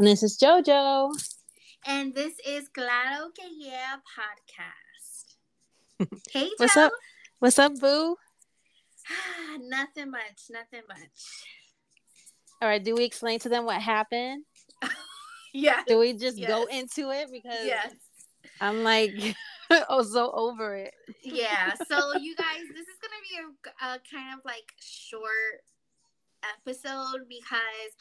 And this is JoJo. And this is Claro que Yeah podcast. Hey, Joe. What's up? What's up, Boo? nothing much, nothing much. All right, do we explain to them what happened? yeah. Do we just Yes. go into it? Because Yes. I'm like, oh, so over it. Yeah. So, you guys, this is going to be a, a kind of like short episode because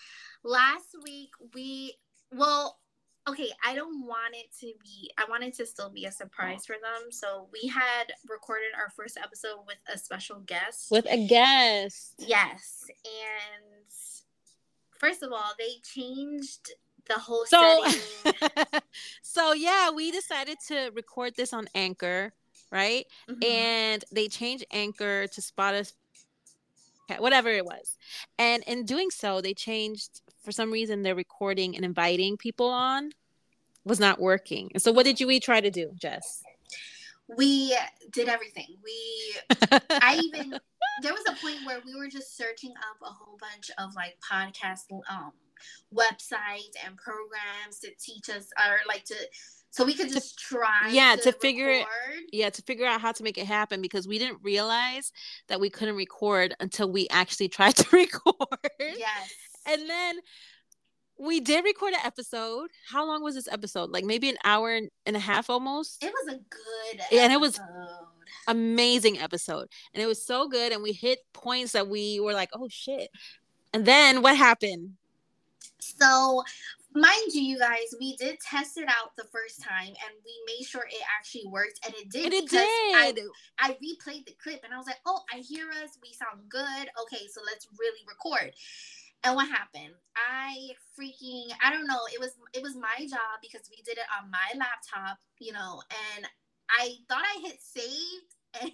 last week we, well, okay, I don't want it to be, I want it to still be a surprise for them. So, we had recorded our first episode with a special guest. With a guest. Yes, and first of all, they changed the whole So, setting. so yeah, we decided to record this on Anchor, right? Mhm. and they changed anchor to Spotify, whatever it was. And in doing so, they changed for some reason their recording and inviting people on was not working. And so, what did you we try to do, Jess? we did everything. We, I even there was a point where we were just searching up a whole bunch of like podcast um websites and programs to teach us or like to so we could just try yeah, to figure it- record. Yeah, to figure out how to make it happen because we didn't realize that we couldn't record until we actually tried to record. Yes. And then we did record an episode. How long was this episode? Like maybe an hour and a half almost. It was a good Yeah, and it was- amazing episode and it was so good and we hit points that we were like oh shit and then what happened So, mind you, you guys, we did test it out the first time, and we made sure it actually worked, and it did. and it because I, did I replayed the clip, and I was like, "Oh, I hear us. We sound good. Okay, so let's really record." And what happened? I freaking I don't know. It was it was my job because we did it on my laptop, you know, and I thought I hit save, and,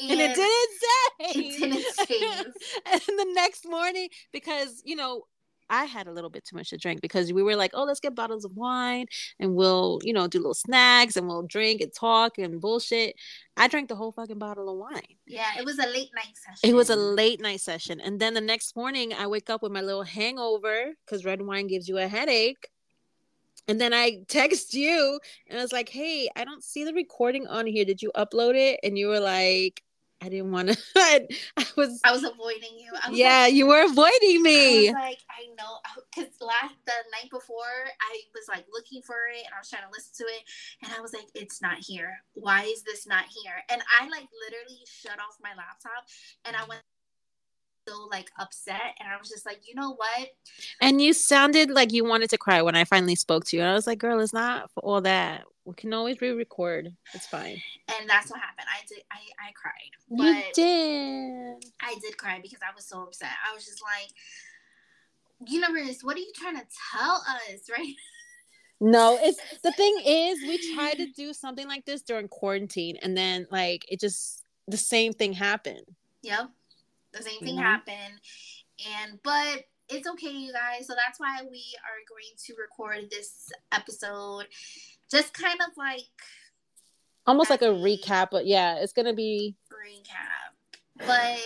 and it didn't say It didn't save. and the next morning because you know I had a little bit too much to drink because we were like, oh, let's get bottles of wine and we'll, you know, do little snacks and we'll drink and talk and bullshit. I drank the whole fucking bottle of wine. Yeah, it was a late night session. It was a late night session. And then the next morning, I wake up with my little hangover because red wine gives you a headache. And then I text you and I was like, hey, I don't see the recording on here. Did you upload it? And you were like, I didn't want to. I was, I was avoiding you. Was yeah, like, you were avoiding I me. was like, I know, because last the night before, I was like looking for it, and I was trying to listen to it, and I was like, it's not here. Why is this not here? And I like literally shut off my laptop, and I went so like upset, and I was just like, you know what? And you sounded like you wanted to cry when I finally spoke to you. And I was like, girl, it's not for all that. We can always re record. It's fine. And that's what happened. I did. I I cried, You did. I did cry because I was so upset. I was just like. Universe, what are you trying to tell us, right? No, it's the thing is, we tried to do something like this during quarantine, and then like it just the same thing happened. Yep. The same thing Mhm. happened. And but it's okay, you guys. So that's why we are going to record this episode. Just kind of like Almost like a recap, but yeah, it's gonna be. recap. But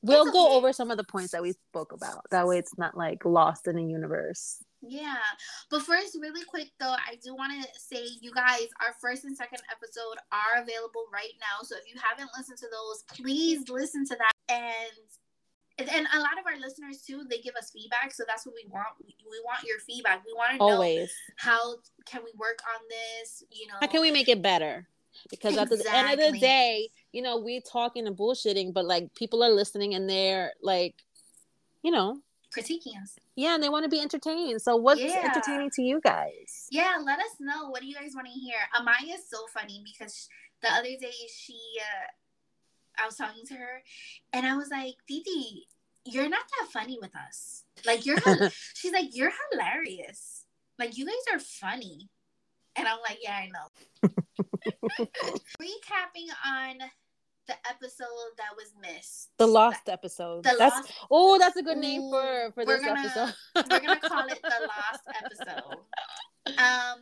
We'll go okay. over some of the points that we spoke about. That way, it's not like lost in the universe. yeah. But first, really quick though, I do want to say you guys, our first and second episode are available right now. So if you haven't listened to those, please listen to that. And and a lot of our listeners too, they give us feedback. So that's what we want. We, we want your feedback. We want to know Always. how can we work on this you know How can we make it better? Because at the end of the day, you know, we talking and bullshitting, but like people are listening and they're like, you know, critiquing us yeah, and they want to be entertained. So what's Yeah. entertaining to you guys? yeah let us know what do you guys want to hear amaya is so funny because the other day she uh i was talking to her and i was like Didi, you're not that funny with us like you're she's like you're hilarious like you guys are funny and i'm like yeah i know recapping on the episode that was missed The lost episode. the that's lost oh, that's a good name Ooh, for for this gonna- episode. we're gonna call it the lost episode. Um,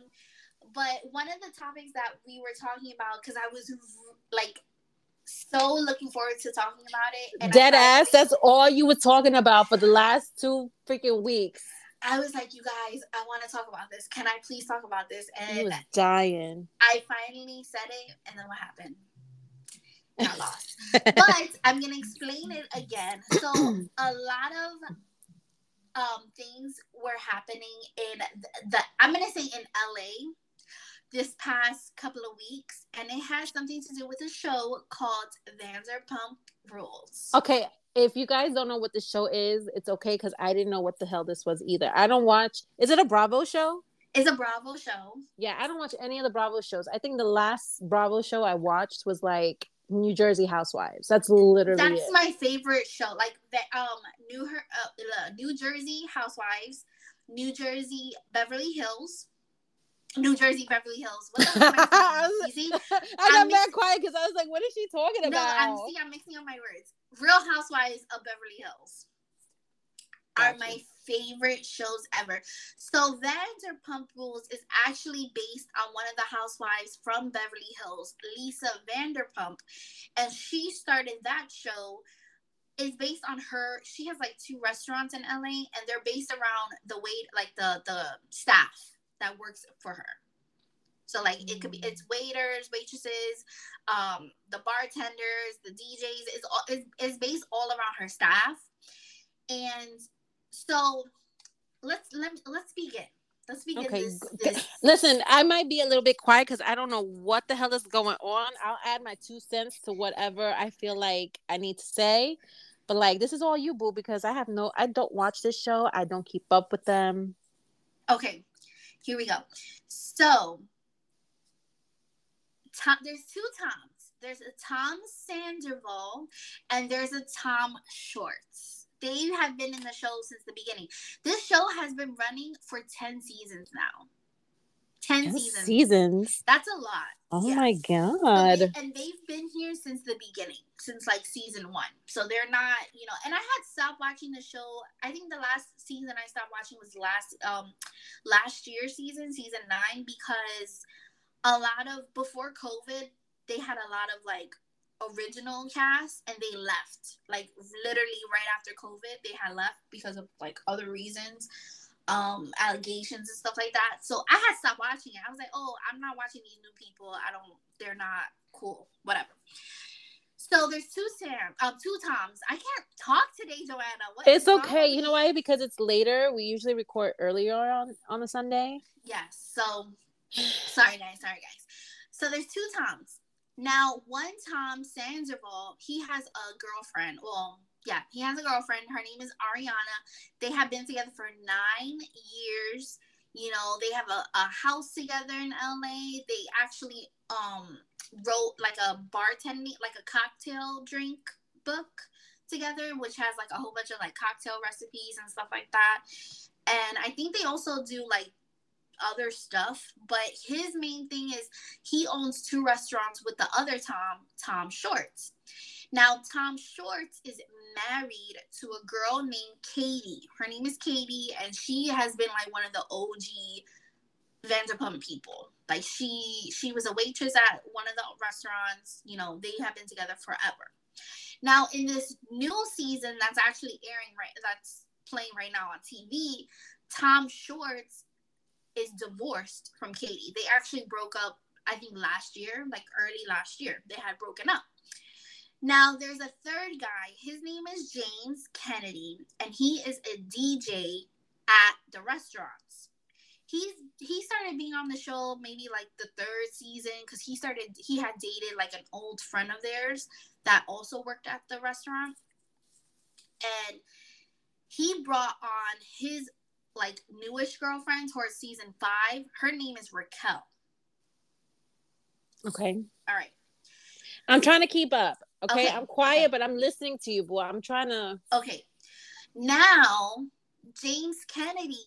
but one of the topics that we were talking about, because I was like so looking forward to talking about it. And Dead ass. That's all you were talking about for the last two freaking weeks. I was like, you guys, I want to talk about this. Can I please talk about this? And he was dying. I finally said it, and then what happened? Got lost. but I'm gonna explain it again. So a lot of um things were happening in the, the I'm gonna say in LA this past couple of weeks, and it has something to do with a show called Vanderpump Rules. Okay, if you guys don't know what the show is, it's okay because I didn't know what the hell this was either. I don't watch. Is it a Bravo show? It's a Bravo show. Yeah, I don't watch any of the Bravo shows. I think the last Bravo show I watched was like New Jersey Housewives. That's literally that's it. my favorite show. Like the um New her uh, New Jersey Housewives, New Jersey Beverly Hills, New Jersey, Beverly Hills. What you see? I got mad quiet because I was like, "What is she talking about?" No, I'm see, I'm mixing up my words. Real Housewives of Beverly Hills gotcha. are my favorite shows ever. So Vanderpump Rules is actually based on one of the housewives from Beverly Hills, Lisa Vanderpump, and she started that show. Is based on her. She has like two restaurants in LA, and they're based around the wait, like the the staff that works for her. So like it could be it's waiters, waitresses, um, the bartenders, the DJs. It's all it's, it's based all around her staff. And so let's let let's begin. Let's begin. Okay. This, this. Listen, I might be a little bit quiet because I don't know what the hell is going on. I'll add my two cents to whatever I feel like I need to say. But like this is all you, boo, because I have no I don't watch this show. I don't keep up with them. Okay. Here we go. So, Tom, there's two Toms. There's a Tom Sandoval and there's a Tom Schwartz. They have been in the show since the beginning. This show has been running for 10 seasons now. 10, 10 seasons. Seasons. That's a lot. Oh yes. my god. They, and they've been here since the beginning, since like season 1. So they're not, you know, and I had stopped watching the show. I think the last season I stopped watching was last um last year season, season 9 because a lot of before COVID, they had a lot of like original cast and they left. Like literally right after COVID, they had left because of like other reasons um allegations and stuff like that. So I had stopped watching it. I was like, oh, I'm not watching these new people. I don't. They're not cool. Whatever. So there's two Sam, um, two Toms. I can't talk today, Joanna. What it's okay. You know why? Because it's later. We usually record earlier on on a Sunday. Yes. So sorry, guys. Sorry, guys. So there's two Toms. Now, one Tom Sandoval, he has a girlfriend. Well, yeah, he has a girlfriend. Her name is Ariana. They have been together for nine years. You know, they have a, a house together in LA. They actually um wrote like a bartending, like a cocktail drink book together, which has like a whole bunch of like cocktail recipes and stuff like that. And I think they also do like other stuff, but his main thing is he owns two restaurants with the other Tom, Tom Schwartz. Now, Tom Schwartz is married to a girl named Katie. Her name is Katie, and she has been like one of the OG Vanderpump people. Like she she was a waitress at one of the restaurants. You know, they have been together forever. Now, in this new season that's actually airing right that's playing right now on TV, Tom Schwartz is divorced from Katie. They actually broke up, I think, last year, like early last year. They had broken up. Now, there's a third guy. His name is James Kennedy, and he is a DJ at the restaurants. He's he started being on the show maybe like the third season because he started he had dated like an old friend of theirs that also worked at the restaurant, and he brought on his like newish girlfriend towards season five. Her name is Raquel. Okay. All right. I'm trying to keep up. Okay, okay. I'm quiet, okay. but I'm listening to you, boy. I'm trying to. Okay. Now, James Kennedy,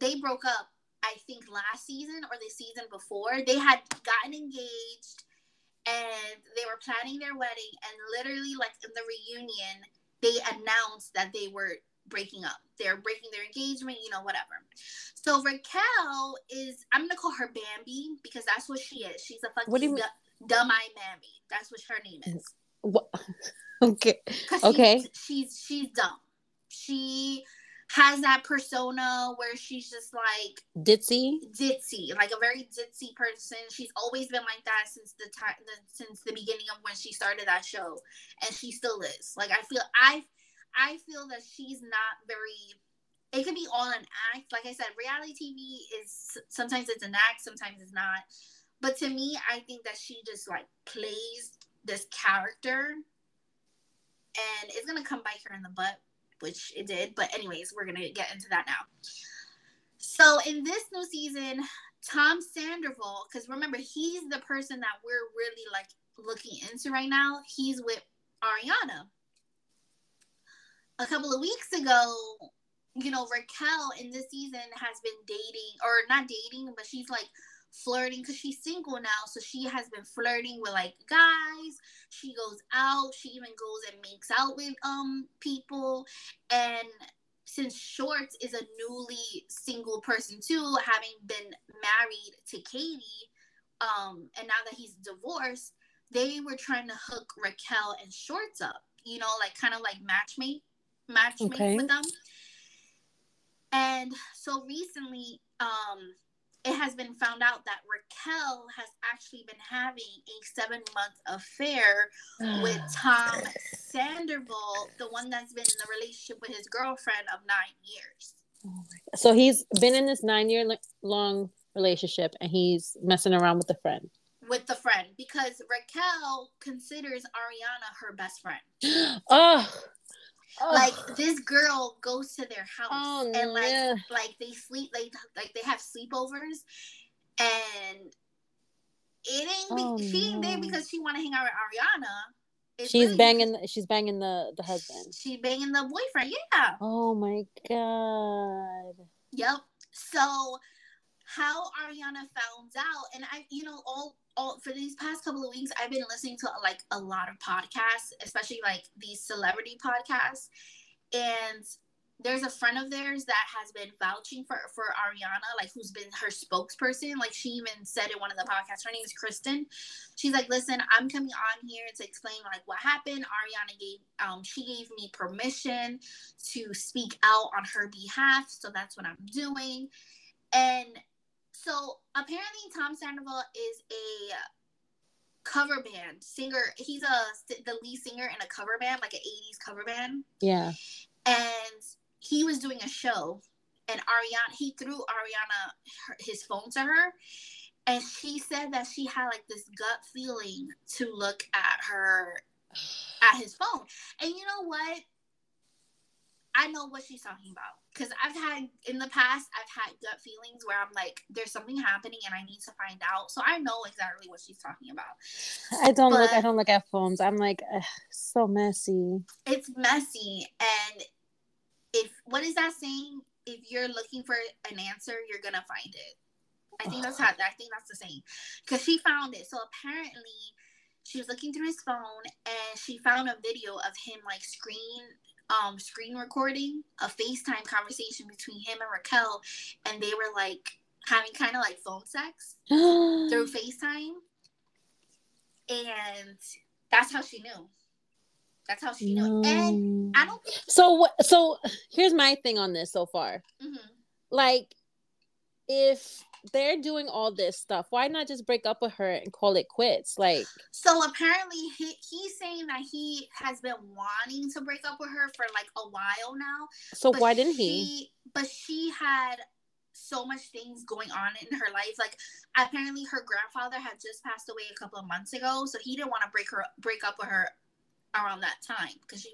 they broke up. I think last season or the season before, they had gotten engaged and they were planning their wedding. And literally, like in the reunion, they announced that they were breaking up. They're breaking their engagement, you know, whatever. So Raquel is I'm gonna call her Bambi because that's what she is. She's a fucking what do you mean? Dumb Eye Mammy. That's what her name is. What? Okay. Okay. She's, she's she's dumb. She has that persona where she's just like Ditzy. ditzy, like a very ditzy person. She's always been like that since the time since the beginning of when she started that show, and she still is. Like I feel I I feel that she's not very. It could be all an act. Like I said, reality TV is sometimes it's an act, sometimes it's not. But to me, I think that she just like plays this character, and it's gonna come bite her in the butt, which it did. But anyways, we're gonna get into that now. So in this new season, Tom Sandoval, because remember he's the person that we're really like looking into right now. He's with Ariana. A couple of weeks ago, you know, Raquel in this season has been dating, or not dating, but she's like flirting because she's single now. So she has been flirting with like guys. She goes out. She even goes and makes out with um people. And since Schwartz is a newly single person too, having been married to Katie, um, and now that he's divorced, they were trying to hook Raquel and Schwartz up. You know, like kind of like matchmake Okay. with them. And so recently, um, it has been found out that Raquel has actually been having a seven month affair with Tom Sandoval, the one that's been in a relationship with his girlfriend of nine years. So he's been in this nine year long relationship and he's messing around with a friend. With the friend, because Raquel considers Ariana her best friend. Oh, oh. Like this girl goes to their house Oh, and like no. like they sleep like like they have sleepovers and it ain't be- Oh, she ain't there because she want to hang out with Ariana. It's she's really banging. She's banging the the husband. She banging the boyfriend. Yeah. Oh my god. Yep. So how Ariana found out, and I, you know, all all for these past couple of weeks, I've been listening to like a lot of podcasts, especially like these celebrity podcasts, and there's a friend of theirs that has been vouching for for Ariana, like who's been her spokesperson. Like she even said in one of the podcasts, her name is Kristen. She's like, "Listen, I'm coming on here to explain like what happened. Ariana gave um she gave me permission to speak out on her behalf, so that's what I'm doing." And so apparently, Tom Sandoval is a cover band singer. He's a the lead singer in a cover band, like an '80s cover band Yeah. and he was doing a show and ariana he threw ariana her, his phone to her and she said that she had like this gut feeling to look at her at his phone and you know what i know what she's talking about. Because i've had in the past i've had gut feelings where i'm like there's something happening and i need to find out. So i know exactly what she's talking about. I don't look. I don't look at phones. I'm like, so messy. it's messy. And if what is that saying? If you're looking for an answer you're gonna find it. I think that's how i think that's the saying. Because she found it. So apparently she was looking through his phone and she found a video of him like screen um screen recording a facetime conversation between him and raquel and they were like having kind of like phone sex through facetime and that's how she knew that's how she knew and i don't think So what? So here's my thing on this so far. mhm. Like, if they're doing all this stuff, why not just break up with her and call it quits? Like, So apparently, he, he's saying that he has been wanting to break up with her for like a while now. so why didn't he? But she had so much things going on in her life. Like apparently, her grandfather had just passed away a couple of months ago, so he didn't want to break her break up with her around that time because she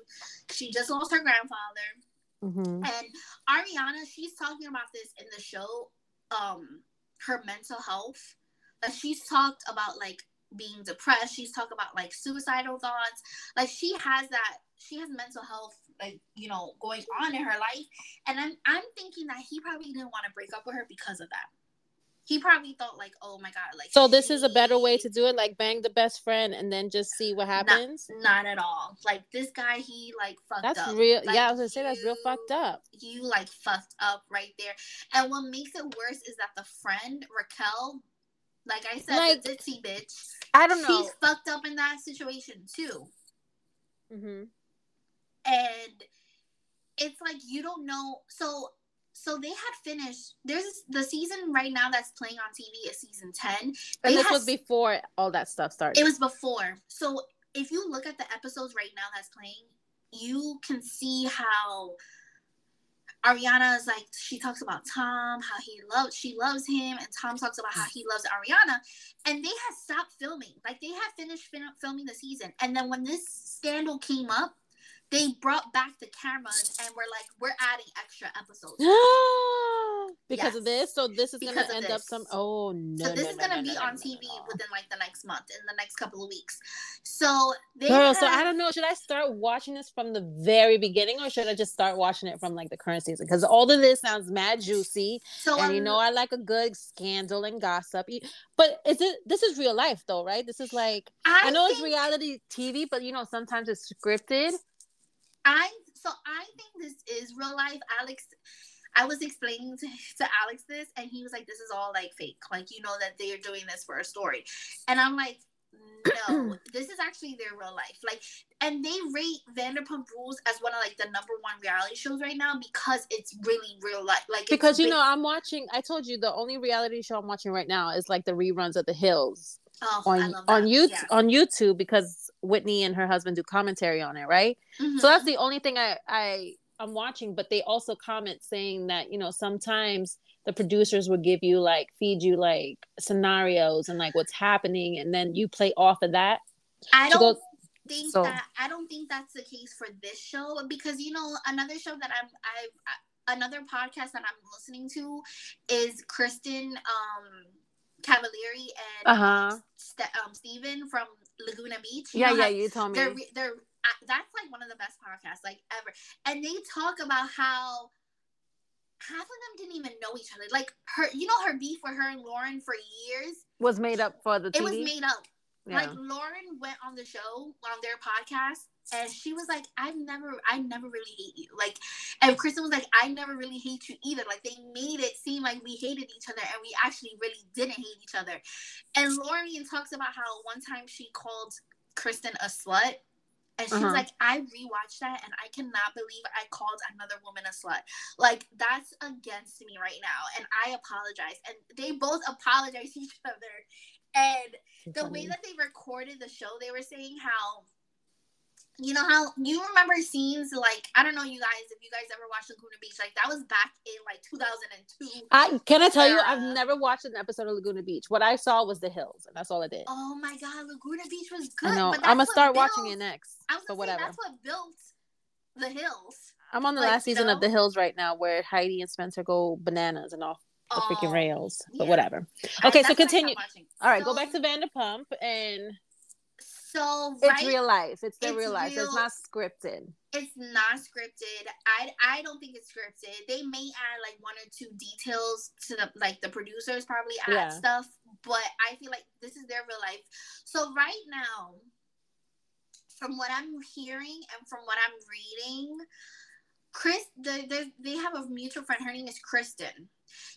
she just lost her grandfather. hmm And Ariana, she's talking about this in the show, um, her mental health. Like she's talked about like being depressed. She's talked about like suicidal thoughts. Like she has that. She has mental health, like you know, going on in her life. And I'm I'm thinking that he probably didn't want to break up with her because of that. He probably thought like, oh my god, like. So this is a better way to do it, like bang the best friend and then just see what happens. Not at all. Like this guy, he like fucked That's up. real. Like, yeah, I was gonna say that's real fucked up. you like fucked up right there. And what makes it worse is that the friend Raquel, like I said, Like- the ditzy bitch. I don't know. She's fucked up in that situation too. Mm-hmm. And it's like you don't know. So so they had finished. There's the season right now that's playing on TV is season ten. They And this had- was before all that stuff started. It was before. So if you look at the episodes right now that's playing, you can see how Ariana is like she talks about Tom, how he loves she loves him, and Tom talks about how he loves Ariana. And they had stopped filming. Like they had finished fin- filming the season. And then when this scandal came up, they brought back the cameras and were like, we're adding extra episodes. because of this. So this is gonna of end up this. some. Oh no! so this no, is no, gonna no, be on TV within like the next month, in the next couple of weeks. So they Girl, so I don't know. Should I start watching this from the very beginning, or should I just start watching it from like the current season? Because all of this sounds mad juicy, so and you um, know I like a good scandal and gossip. But is it? This is real life, though, right? This is like I, I know it's reality TV, but you know sometimes it's scripted. I so I think this is real life. Alex, I was explaining to, to Alex this, and he was like, "This is all like fake. Like you know that they are doing this for a story," and I'm like. No, this is actually their real life. Like, and they rate Vanderpump Rules as one of like the number one reality shows right now because it's really real life. Like, Because you know I'm watching. I told you the only reality show I'm watching right now is like the reruns of The Hills. Oh, on on. YouTube Yeah. on YouTube because Whitney and her husband do commentary on it, right? Mhm. So that's the only thing I I I'm watching. But they also comment saying that you know sometimes the producers would give you like feed you like scenarios and like what's happening, and then you play off of that. I don't go- think so- that I don't think that's the case for this show because you know another show that I'm I've another podcast that I'm listening to is Kristin um Cavallari and Uh huh. Ste- um Stephen from Laguna Beach. Yeah, yeah. You told me. They're they're uh, that's like one of the best podcasts like ever, and they talk about how. Half of them didn't even know each other. Like her, you know, her beef with her and Lauren for years. Was made up for the TV. It was made up. yeah. Like Lauren went on the show on their podcast and she was like, I've never I never really hate you. Like and Kristen was like, I never really hate you either. Like they made it seem like we hated each other and we actually really didn't hate each other. And even talks about how one time she called Kristen a slut. And she's Uh-huh. like, I rewatched that and I cannot believe I called another woman a slut. Like, that's against me right now. And I apologize. And they both apologize to each other. And the way that they recorded the show, they were saying how, you know how you remember scenes like I don't know you guys if you guys ever watched Laguna Beach like that was back in like 2002. I can I tell you. I've never watched an episode of Laguna Beach. What I saw was the hills, and that's all I did. Oh my God, Laguna Beach was good. I know. but I'm gonna start watching it next. I was So gonna say, whatever. that's what built the hills. I'm on the like, last season of? The Hills right now, where Heidi and Spencer go bananas and off the freaking Oh, rails. But yeah. whatever. Okay, so what I stopped continue. All right, go back to Vanderpump, and So it's real life. It's the It's real life. It's not scripted. it's not scripted. I I don't think it's scripted. They may add like one or two details to the like the producers probably add Yeah. stuff, but I feel like this is their real life. So right now, from what I'm hearing and from what I'm reading, Chris, the, the, they have a mutual friend. Her name is Kristen.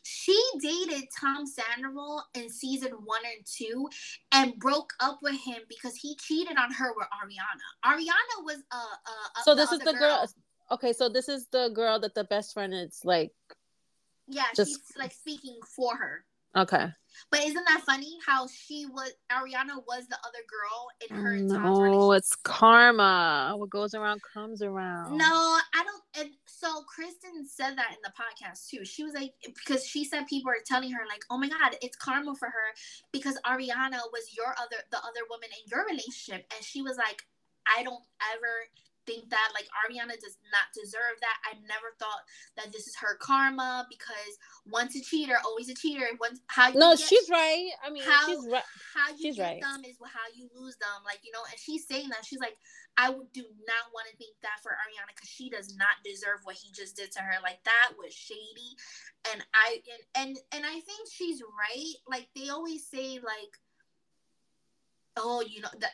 She dated Tom Sandoval in season one and two, and broke up with him because he cheated on her with Ariana. Ariana was uh uh. So this is the girl. Okay, so this is the girl that the best friend is like. Yeah, Just- she's like speaking for her. Okay. But isn't that funny how she was Ariana was the other girl in her and Tom's No, it's karma. What goes around comes around. No, I don't. And so Kristen said that in the podcast too. She was like, because she said people are telling her like, oh my god, it's karma for her because Ariana was your other, the other woman in your relationship, and she was like, I don't ever think that like Ariana does not deserve that. I never thought that this is her karma because once a cheater, always a cheater. Once how you No, get- she's right. I mean, How- she's right. how you She's get right. them is how you lose them. Like, you know, and she's saying that. She's like, I would do not want to think that for Ariana because she does not deserve what he just did to her. Like that was shady. And I and and, and I think she's right. Like they always say, like, oh, you know, that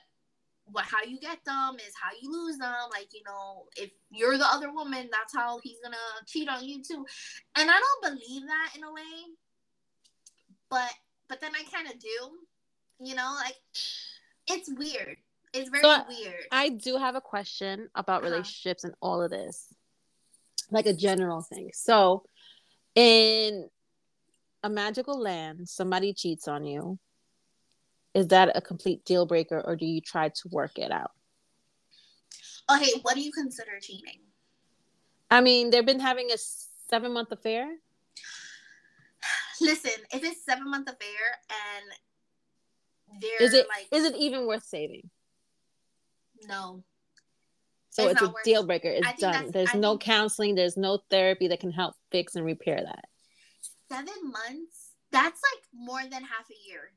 what how you get them is how you lose them. Like, you know, if you're the other woman, that's how he's gonna cheat on you too. And I don't believe that in a way. But but then I kind of do. You know, like it's weird. It's very So, weird. I do have a question about Uh-huh. relationships and all of this, like a general thing. So, in a magical land, somebody cheats on you. Is that a complete deal breaker, or do you try to work it out? okay, what do you consider cheating? I mean, they've been having a seven month affair. Listen, if it's seven month affair and they're Is it like is it even worth saving? no, So It's it's, a deal breaker. It's done. There's I no counseling. There's no therapy that can help fix and repair that. seven months, that's like more than half a year.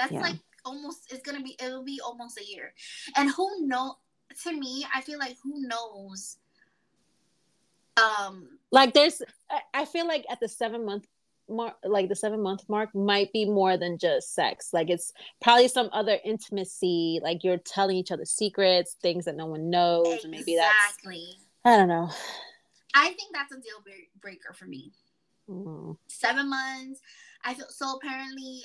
That's Yeah. like almost it's gonna be it'll be almost a year. And who know to me, I feel like who knows um Like there's, I, feel like at the seven month mark, like the seven month mark might be more than just sex. Like it's probably some other intimacy. Like you're telling each other secrets, things that no one knows, and maybe that's exactly. I don't know. I think that's a deal breaker for me. Mm. Seven months. I feel so apparently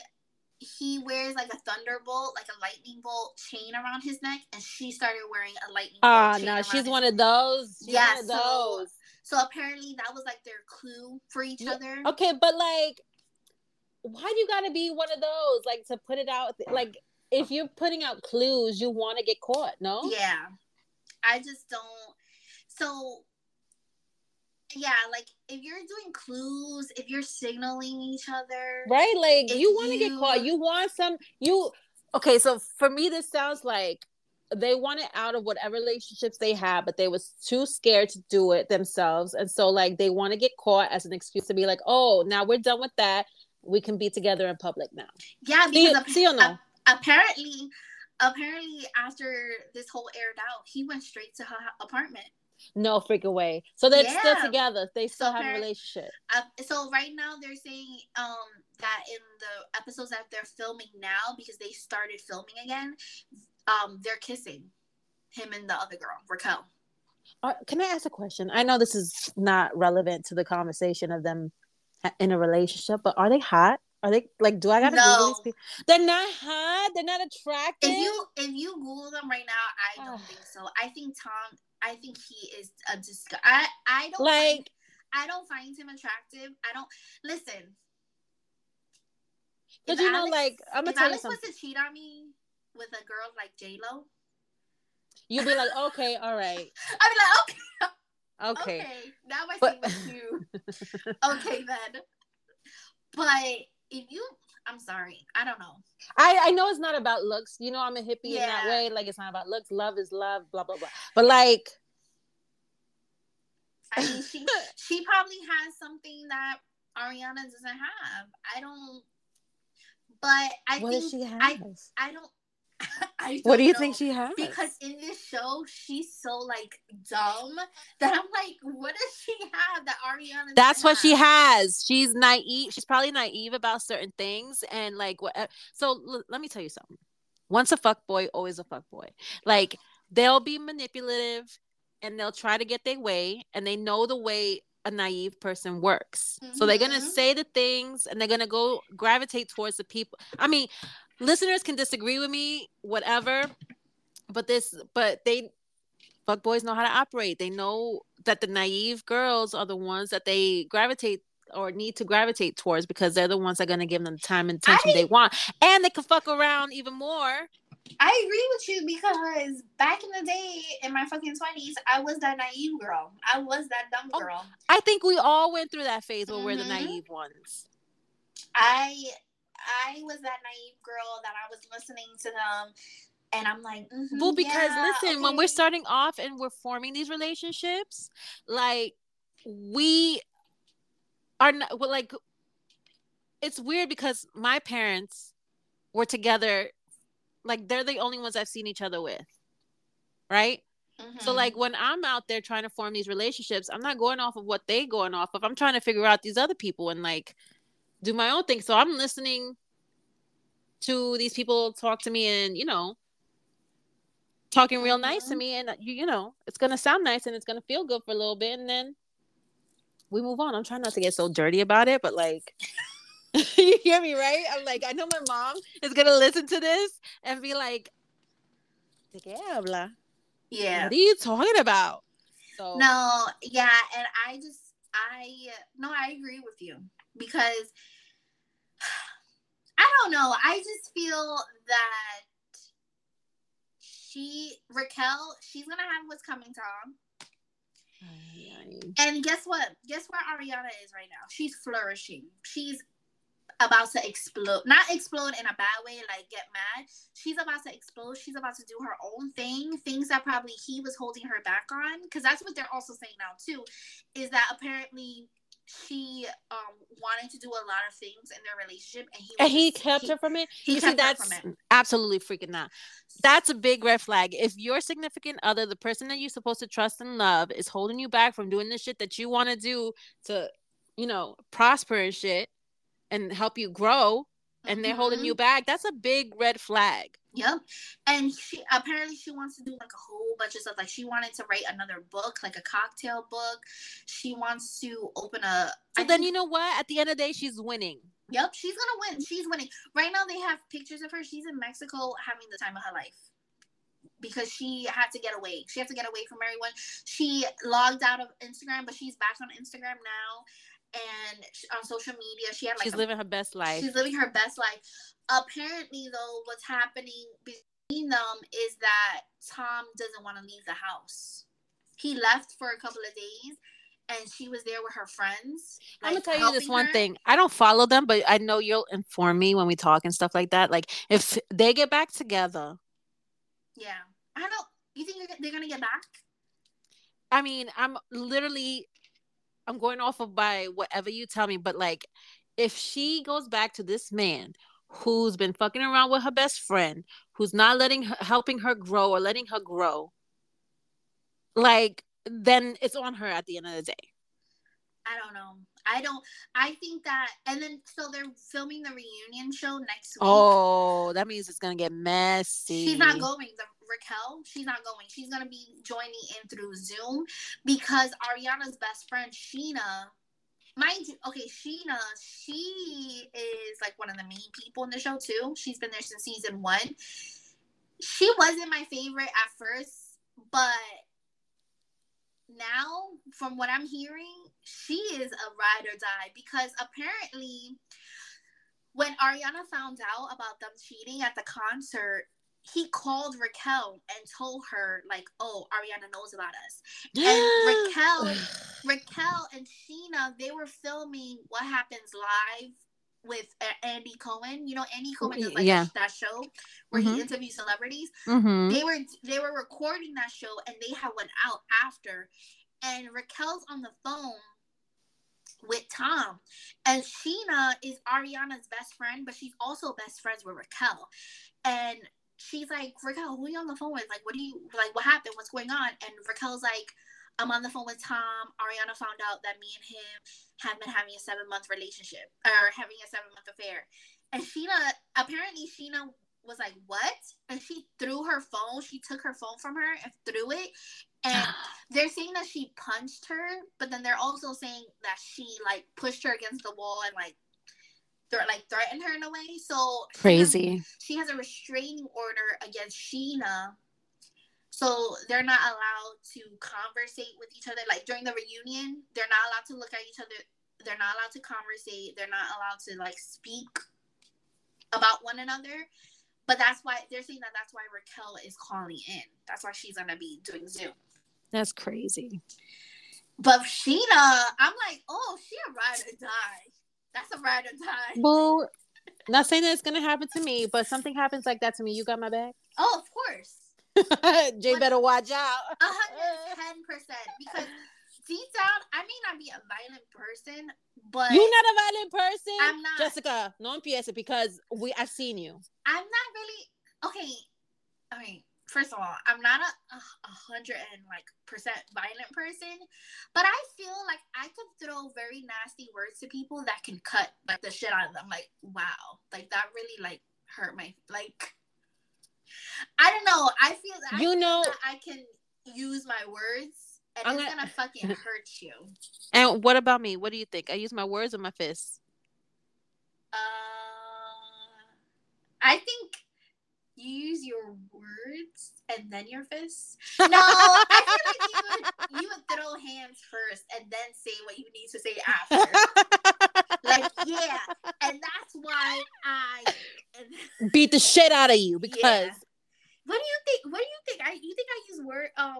he wears like a thunderbolt, like a lightning bolt chain around his neck, and she started wearing a lightning. Ah, no, she's one of those. She's Yeah, one of so- those. So apparently that was like their clue for each Yeah, other. Okay, but like, why do you gotta be one of those? Like to put it out, like if you're putting out clues, you want to get caught, no? Yeah. I just don't. So, yeah, like if you're doing clues, if you're signaling each other, Right? Like you want to get caught. You want some. You okay? So for me, this sounds like they wanted out of whatever relationships they had, but they was too scared to do it themselves, and so like they want to get caught as an excuse to be like, oh, now we're done with that. We can be together in public now. yeah, See, because ap- see no? ap- apparently, apparently after this whole aired out, he went straight to her apartment. No freaking way. So they're still together. They still So have a relationship. Uh, so right now they're saying um that in the episodes that they're filming now because they started filming again, um they're kissing him and the other girl Raquel. Uh, can I ask a question? I know this is not relevant to the conversation of them in a relationship, but are they hot? Are they like? Do I gotta Google No. these people? They're not hot. They're not attractive. If you if you Google them right now, I don't Ah. think so. I think Tom. I think he is a disgust. I I don't like, Find, I don't find him attractive. I don't listen. but you know, like I'm gonna tell you Alex something. was to cheat on me with a girl like J Lo, You'll be like, okay, all right, I'd be like, okay, okay. okay, now I see what you. okay then. But if you, I'm sorry, I don't know. I I know it's not about looks. You know, I'm a hippie in that way. Like it's not about looks. Love is love. Blah blah blah. But like, I mean, she she probably has something that Ariana doesn't have. I don't. But I what think does she have? I I don't. I what do you know. think she has? Because in this show, she's so like dumb that I'm like, what does she have that Ariana? That's doesn't what she has. She's naive. She's probably naive about certain things and like what. Uh, so l- let me tell you something. Once a fuck boy, always a fuck boy. Like they'll be manipulative and they'll try to get their way, and they know the way a naive person works. So they're gonna Mhm. say the things and they're gonna go gravitate towards the people. I mean, listeners can disagree with me, whatever. But this, but they fuck boys know how to operate. They know that the naive girls are the ones that they gravitate or need to gravitate towards because they're the ones that are gonna give them the time and attention they want, and they can fuck around even more. I agree with you because back in the day, in my fucking twenties, I was that naive girl. I was that dumb Oh, girl. I think we all went through that phase where we're the Mhm. naive ones. I I was that naive girl that I was listening to them, and I'm like, mhm, Well, because yeah, listen, when we're starting off and we're forming these relationships, like we are not well, like it's weird because my parents were together, like they're the only ones I've seen each other with, right? So Mhm. like when I'm out there trying to form these relationships, I'm not going off of what they going off of. I'm trying to figure out these other people and like do my own thing. So I'm listening to these people talk to me and you know talking real nice to Mhm. me and uh, you you know it's gonna sound nice and it's gonna feel good for a little bit and then we move on. I'm trying not to get so dirty about it, but like you hear me right? I'm like I know my mom is gonna listen to this and be like ¿De qué habla? Yeah. What are you talking about? So No, yeah, and I just I no, I agree with you because I don't know. I just feel that she Raquel, she's gonna have what's coming Tom. And guess what? Guess where Ariana is right now? She's flourishing. She's about to explode. Not explode in a bad way, like get mad. She's about to explode. She's about to do her own thing. Things that probably he was holding her back on. Because that's what they're also saying now, too. Is that apparently she um wanted to do a lot of things in their relationship and he and he kept he- her from it. he you see, kept her that's from it. absolutely freaking not. That's a big red flag. If your significant other, the person that you're supposed to trust and love, is holding you back from doing the shit that you want to do to, you know, prosper and shit and help you grow, and they're holding Mhm. you back, that's a big red flag. Yep. And she apparently she wants to do like a whole bunch of stuff. Like she wanted to write another book, like a cocktail book. She wants to open a. So I then think- you know what? At the end of the day, she's winning. Yep, she's gonna win. She's winning. Right now they have pictures of her. She's in Mexico having the time of her life. Because she had to get away. She had to get away from everyone. She logged out of Instagram, but she's back on Instagram now. And on social media, she had like she's a living her best life. She's living her best life. Apparently, though, what's happening between them is that Tom doesn't want to leave the house. He left for a couple of days, and she was there with her friends. I'm gonna tell you this one her. thing. I don't follow them, but I know you'll inform me when we talk and stuff like that. Like if they get back together, Yeah, I don't. You think they're- they're gonna get back? I mean, I'm literally I'm going off of by whatever you tell me, but like if she goes back to this man who's been fucking around with her best friend, who's not letting her helping her grow or letting her grow, like then it's on her at the end of the day. I don't know. I don't. I think that, and then so they're filming the reunion show next week. Oh, that means it's gonna get messy. She's not going. The Raquel, she's not going. She's gonna be joining in through Zoom because Ariana's best friend Scheana, mind you, okay, Scheana, she is like one of the main people in the show too. She's been there since season one. She wasn't my favorite at first, but now from what I'm hearing, she is a ride or die because apparently when Ariana found out about them cheating at the concert, he called Raquel and told her like, "Oh, Ariana knows about us." And Raquel, Raquel and Scheana, they were filming What Happens Live with uh, Andy Cohen. You know, Andy Cohen does like Yeah. that show where Mhm. he interviews celebrities. Mhm. They were they were recording that show and they had went out after, and Raquel's on the phone with Tom, and Scheana is Ariana's best friend, but she's also best friends with Raquel, and she's like Raquel, who are you on the phone with? Like, what do you like? What happened? What's going on? And Raquel's like. I'm on the phone with Tom. Ariana found out that me and him have been having a seven month relationship or having a seven month affair. And Scheana, apparently, Scheana was like, What? And she threw her phone. She took her phone from her and threw it. And they're saying that she punched her, but then they're also saying that she like pushed her against the wall and like thre- like threatened her in a way. So she has- Crazy. she has a restraining order against Scheana. So they're not allowed to conversate with each other. Like during the reunion, they're not allowed to look at each other. They're not allowed to conversate. They're not allowed to like speak about one another. But that's why they're saying that that's why Raquel is calling in. That's why she's gonna be doing Zoom. That's crazy. But Scheana, I'm like, oh, she a ride or die. That's a ride or die. Boo. Not saying that it's gonna happen to me, but something happens like that to me. You got my back. Oh, of course. Jay better watch out. Hundred ten percent. Because deep down, I may not be a violent person, but you're not a violent person. I'm not. Jessica, no empiece because we I've seen you. I'm not really okay. I mean, first of all, I'm not a, a, hundred and like percent violent person, but I feel like throw very nasty words to people that can cut like the shit out of them. Like, wow, like that really like hurt my like. I don't know. I feel I You feel know- that I can use my words, and I'm it's gonna- gonna fucking hurt you. And what about me? What do you think? I use my words or my fists? Uh, I think you use your words and then your fists. No, I feel like you would, you would throw hands first and then say what you need to say after. like, yeah, and that's why I beat the shit out of you because. Yeah. What do you think? What do you think? I you think I use word um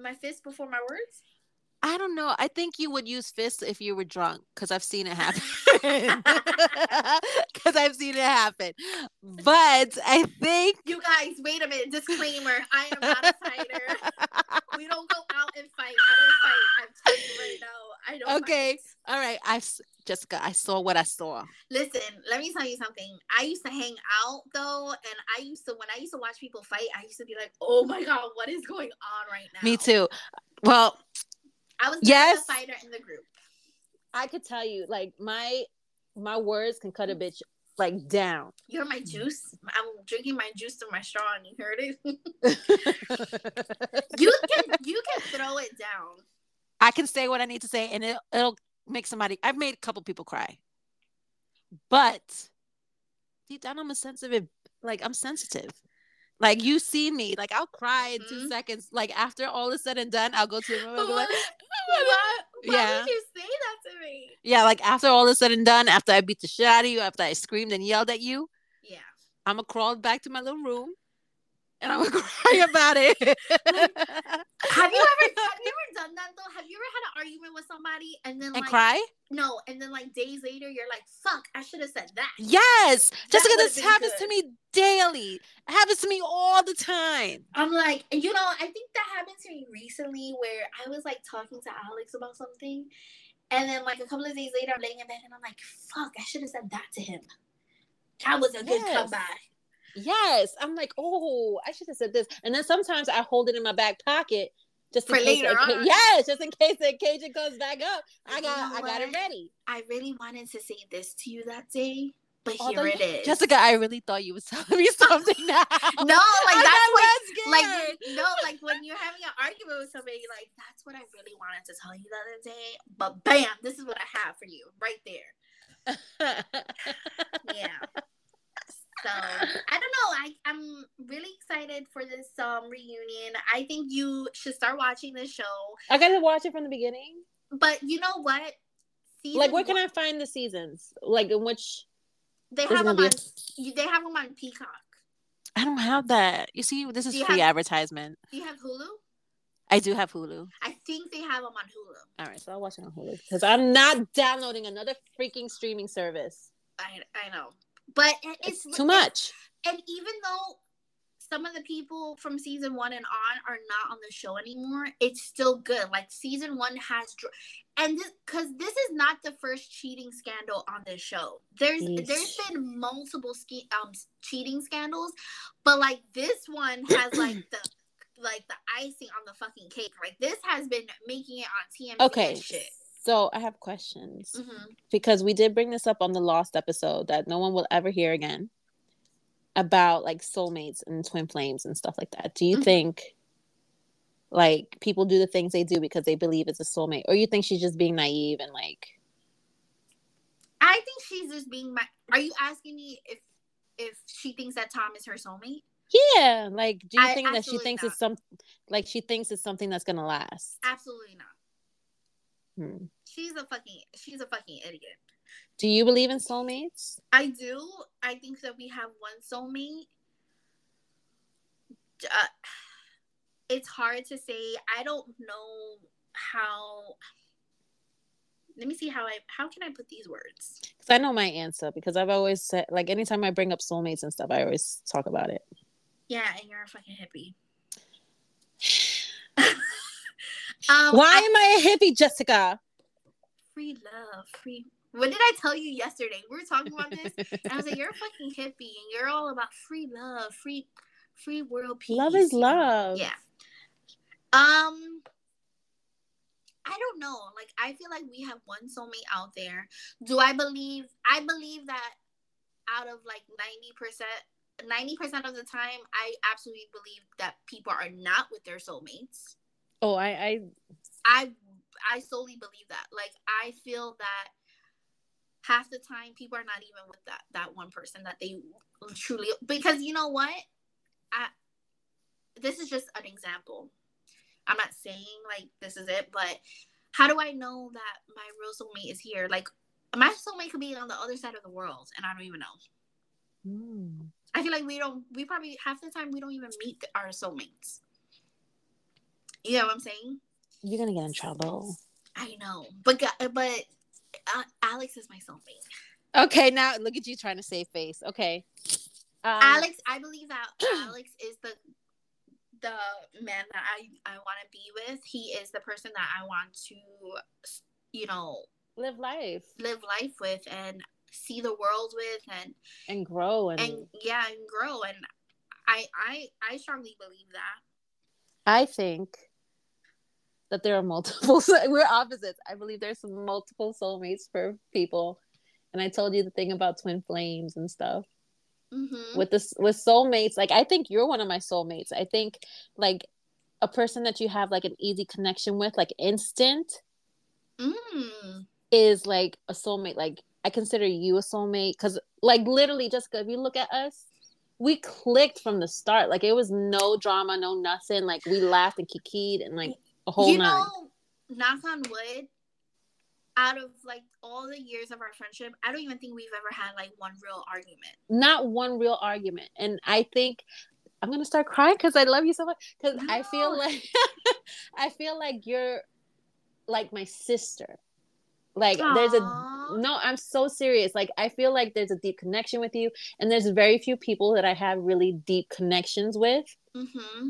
my fist before my words? I don't know. I think you would use fists if you were drunk because I've seen it happen. Because I've seen it happen. But I think. You guys, wait a minute. Disclaimer I am not a fighter. we don't go out and fight. I don't fight. I'm telling you right now. I don't Okay. Fight. All right. I, Jessica, I saw what I saw. Listen, let me tell you something. I used to hang out though. And I used to, when I used to watch people fight, I used to be like, oh my God, what is going on right now? Me too. Well, I was yes. the fighter in the group. I could tell you, like my my words can cut a bitch like down. You're my juice. I'm drinking my juice to my straw, and you heard it. you can you can throw it down. I can say what I need to say, and it, it'll make somebody. I've made a couple people cry, but deep down, I'm a sensitive. Like I'm sensitive. Like you see me, like I'll cry mm-hmm. in two mm-hmm. seconds. Like after all is said and done, I'll go to the room and be like, why, why yeah. did you say that to me? Yeah, like after all is said and done, after I beat the shit out of you, after I screamed and yelled at you, yeah, I'm gonna crawl back to my little room and I'm gonna cry about it. have you ever have you ever done that though? Have you ever had an argument with somebody and then and like cry? No, and then like days later you're like, fuck, I should have said that. Yes. Jessica, this happens good. to me daily. It happens to me all the time. I'm like, you know, I think that happened to me recently where I was like talking to Alex about something. And then like a couple of days later I'm laying in bed and I'm like, fuck, I should have said that to him. That was a good yes. comeback. Yes. I'm like, oh, I should have said this. And then sometimes I hold it in my back pocket just for later it, on. Yes, just in case the occasion comes back up. I got I got it ready. I really wanted to say this to you that day. But Although, here it is. Jessica, I really thought you was telling me something now. no, like that's what like no, like when you're having an argument with somebody, like that's what I really wanted to tell you the other day. But bam, this is what I have for you right there. yeah. So I don't know. I I'm really excited for this um reunion. I think you should start watching this show. I gotta watch it from the beginning. But you know what? Season like where can I find the seasons? Like in which they have them on. A... They have them on Peacock. I don't have that. You see, this is free have, advertisement. Do you have Hulu? I do have Hulu. I think they have them on Hulu. All right, so I'll watch it on Hulu because I'm not downloading another freaking streaming service. I I know. But it's, it's too much. And even though some of the people from season one and on are not on the show anymore, it's still good. Like season one has, and because this, this, is not the first cheating scandal on this show. There's yes. there's been multiple ski, um cheating scandals, but like this one has like the like the icing on the fucking cake. Like this has been making it on TMZ. Okay. So I have questions mm-hmm. because we did bring this up on the Lost episode that no one will ever hear again about like soulmates and twin flames and stuff like that. Do you mm-hmm. think like people do the things they do because they believe it's a soulmate, or you think she's just being naive and like? I think she's just being. My- Are you asking me if if she thinks that Tom is her soulmate? Yeah, like do you I, think that she thinks not. it's some like she thinks it's something that's gonna last? Absolutely not. Hmm. She's a fucking she's a fucking idiot. Do you believe in soulmates? I do. I think that we have one soulmate. Uh, it's hard to say. I don't know how. Let me see how I how can I put these words? Because I know my answer. Because I've always said like anytime I bring up soulmates and stuff, I always talk about it. Yeah, and you're a fucking hippie. Um, Why I, am I a hippie, Jessica? Free love, free. What did I tell you yesterday? We were talking about this, and I was like, "You're a fucking hippie, and you're all about free love, free, free world peace." Love is love. Yeah. Um, I don't know. Like, I feel like we have one soulmate out there. Do I believe? I believe that out of like ninety percent 90% of the time, I absolutely believe that people are not with their soulmates. Oh, I, I, I, I solely believe that. Like, I feel that half the time people are not even with that that one person that they truly because you know what I this is just an example. I'm not saying like this is it, but how do I know that my real soulmate is here? Like my soulmate could be on the other side of the world and I don't even know. Mm. I feel like we don't we probably half the time we don't even meet our soulmates. You know what I'm saying? You're gonna get in trouble. I know, but but uh, Alex is my soulmate. Okay, now look at you trying to save face. Okay, um, Alex, I believe that Alex is the the man that I I want to be with. He is the person that I want to, you know, live life, live life with, and see the world with, and and grow and, and yeah, and grow. And I I I strongly believe that. I think that there are multiple we're opposites. I believe there's some multiple soulmates for people. And i told you the thing about twin flames and stuff. Mm-hmm. with this with soulmates like i think you're one of my soulmates. I think like a person that you have like an easy connection with like instant mm. is like a soulmate. Like i consider you a soulmate because like literally jessica if you look at us we clicked from the start. Like it was no drama no nothing. Like we laughed and kikied and like a whole you nine. know, knock on wood, out of like all the years of our friendship, I don't even think we've ever had like one real argument. Not one real argument. And I think I'm gonna start crying because I love you so much. Because no. I feel like I feel like you're like my sister. Like Aww. there's a no, I'm so serious. Like I feel like there's a deep connection with you, and there's very few people that I have really deep connections with. Mm-hmm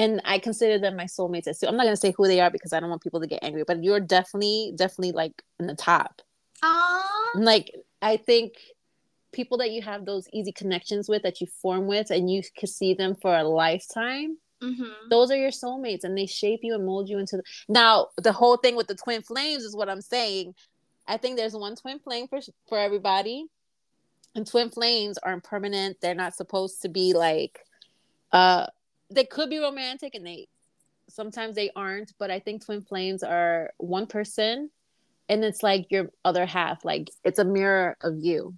and I consider them my soulmates. So I'm not gonna say who they are because I don't want people to get angry, but you're definitely, definitely like in the top. Aww. Like I think people that you have those easy connections with that you form with and you can see them for a lifetime. Mm-hmm. Those are your soulmates, and they shape you and mold you into. The... Now, the whole thing with the twin flames is what I'm saying. I think there's one twin flame for for everybody, and twin flames aren't permanent. They're not supposed to be like uh they could be romantic and they sometimes they aren't but i think twin flames are one person and it's like your other half like it's a mirror of you.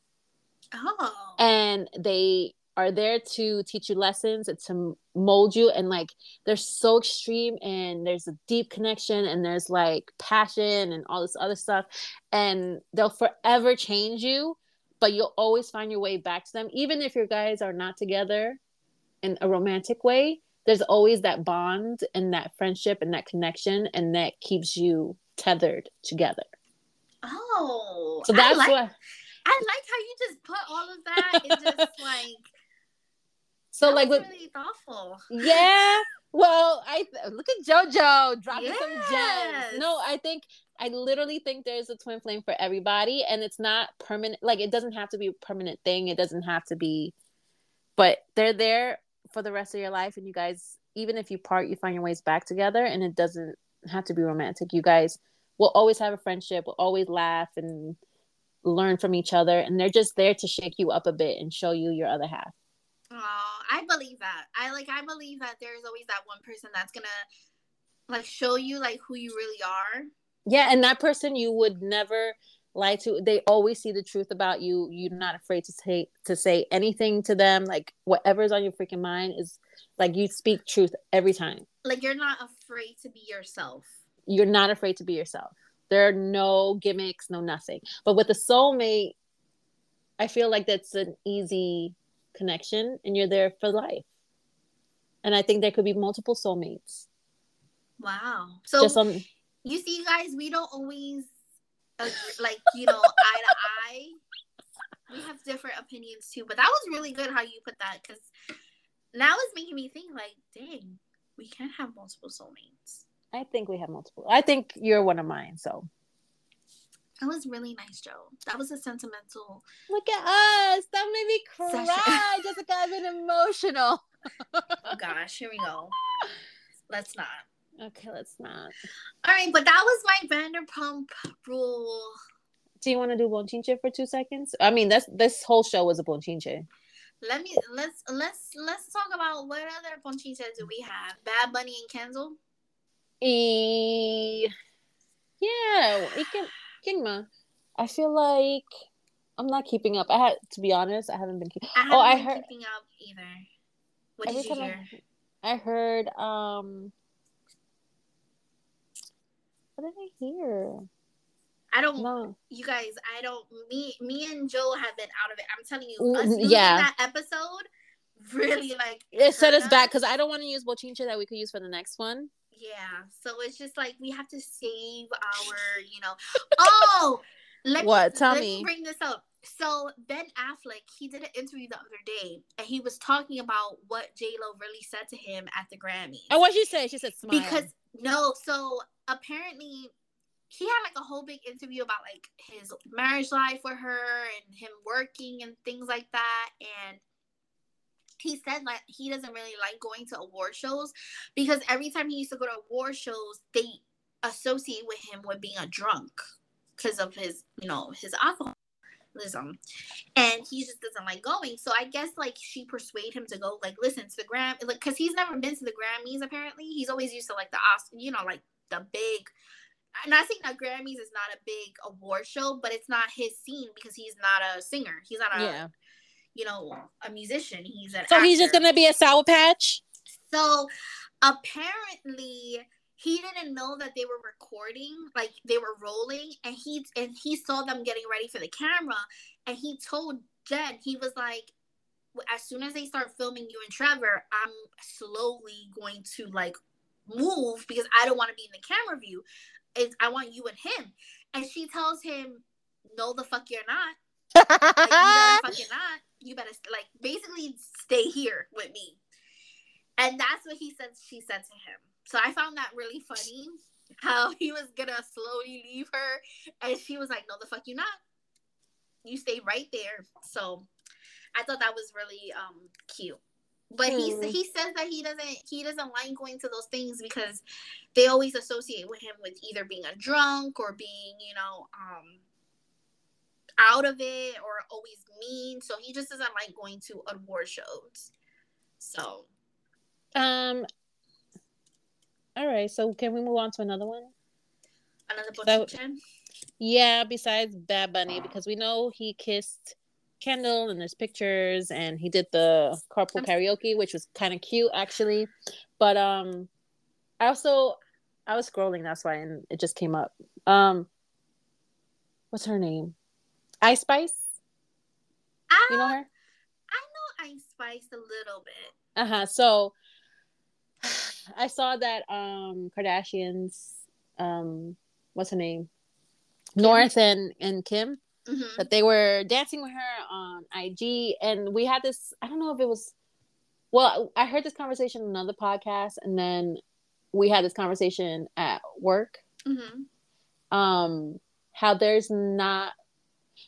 Oh. And they are there to teach you lessons and to mold you and like they're so extreme and there's a deep connection and there's like passion and all this other stuff and they'll forever change you but you'll always find your way back to them even if your guys are not together in a romantic way, there's always that bond and that friendship and that connection, and that keeps you tethered together. Oh, so that's I like, what I like how you just put all of that in just like. So like, with, really thoughtful. Yeah. Well, I look at JoJo dropping yes. some gems. No, I think I literally think there's a twin flame for everybody, and it's not permanent. Like it doesn't have to be a permanent thing. It doesn't have to be, but they're there for the rest of your life and you guys even if you part you find your ways back together and it doesn't have to be romantic. You guys will always have a friendship will always laugh and learn from each other and they're just there to shake you up a bit and show you your other half. Oh i believe that. I like i believe that there's always that one person that's gonna like show you like who you really are. Yeah and that person you would never lie to they always see the truth about you. You're not afraid to say to say anything to them. Like whatever's on your freaking mind is like you speak truth every time. Like you're not afraid to be yourself. You're not afraid to be yourself. There are no gimmicks no nothing. But with a soulmate i feel like that's an easy connection and you're there for life. And i think there could be multiple soulmates. Wow. So Just on, you see guys we don't always like you know eye to eye. We have different opinions too, but that was really good how you put that because now it's making me think like, dang, we can have multiple soulmates. I think we have multiple. I think you're one of mine, so. That was really nice, Joe. That was a sentimental. Look at us. That made me cry. Jessica, I've been emotional. oh gosh, here we go. Let's not. Okay, let's not. All right, but that was my Vanderpump rule. Do you want to do Bonchinche for two seconds? I mean, that's this whole show was a Bonchinche. Let me let's let's let's talk about what other Bonchinches do we have? Bad Bunny and Kendall. E- yeah, we can. I feel like I'm not keeping up. I had to be honest. I haven't been keeping. I haven't oh, I heard keeping up either. What did you hear? I, I heard um what did I hear? I don't. No. You guys, I don't. Me, me and Joe have been out of it. I'm telling you, Mm, us yeah. that episode really like It set us back because I don't want to use bochincha that we could use for the next one. Yeah, so it's just like we have to save our, you know. Oh, let What? Me, Tell me. bring this up. So Ben Affleck, he did an interview the other day, and he was talking about what J Lo really said to him at the Grammys. And what she said, she said smile. because no, so apparently he had like a whole big interview about like his marriage life with her and him working and things like that, and he said like he doesn't really like going to award shows because every time he used to go to award shows, they associate with him with being a drunk because of his, you know, his alcoholism, and he just doesn't like going. So I guess like she persuaded him to go. Like, listen to the Gram, like because he's never been to the Grammys. Apparently, he's always used to like the Oscar, you know, like the big. And I think that Grammys is not a big award show, but it's not his scene because he's not a singer. He's not a yeah. you know, a musician. He's an So he's just gonna be a sour patch. So apparently he didn't know that they were recording, like they were rolling, and he and he saw them getting ready for the camera, and he told Jen, he was like, as soon as they start filming you and Trevor, I'm slowly going to like move because I don't want to be in the camera view. It's I want you and him. And she tells him, No, the fuck you're not. Like, you better fucking not. You better like basically stay here with me. And that's what he said she said to him. So I found that really funny. How he was gonna slowly leave her and she was like, No, the fuck you not. You stay right there. So I thought that was really um cute. But he Hmm. he says that he doesn't he doesn't like going to those things because they always associate with him with either being a drunk or being, you know, um out of it or always mean. So he just doesn't like going to award shows. So um. All right. So can we move on to another one? another So- Yeah. Besides Bad Bunny, because we know he kissed Kendall, and there's pictures, and he did the carpool karaoke, which was kind of cute actually. But um, I also I was scrolling. That's why, and it just came up. Um, what's her name? Ice Spice. Ah, You know her? I know Ice Spice a little bit. Uh huh. So I saw that um Kardashians um what's her name North and and Kim Mhm. that they were dancing with her on IG and we had this I don't know if it was well I heard this conversation on another podcast and then we had this conversation at work Mhm. um how there's not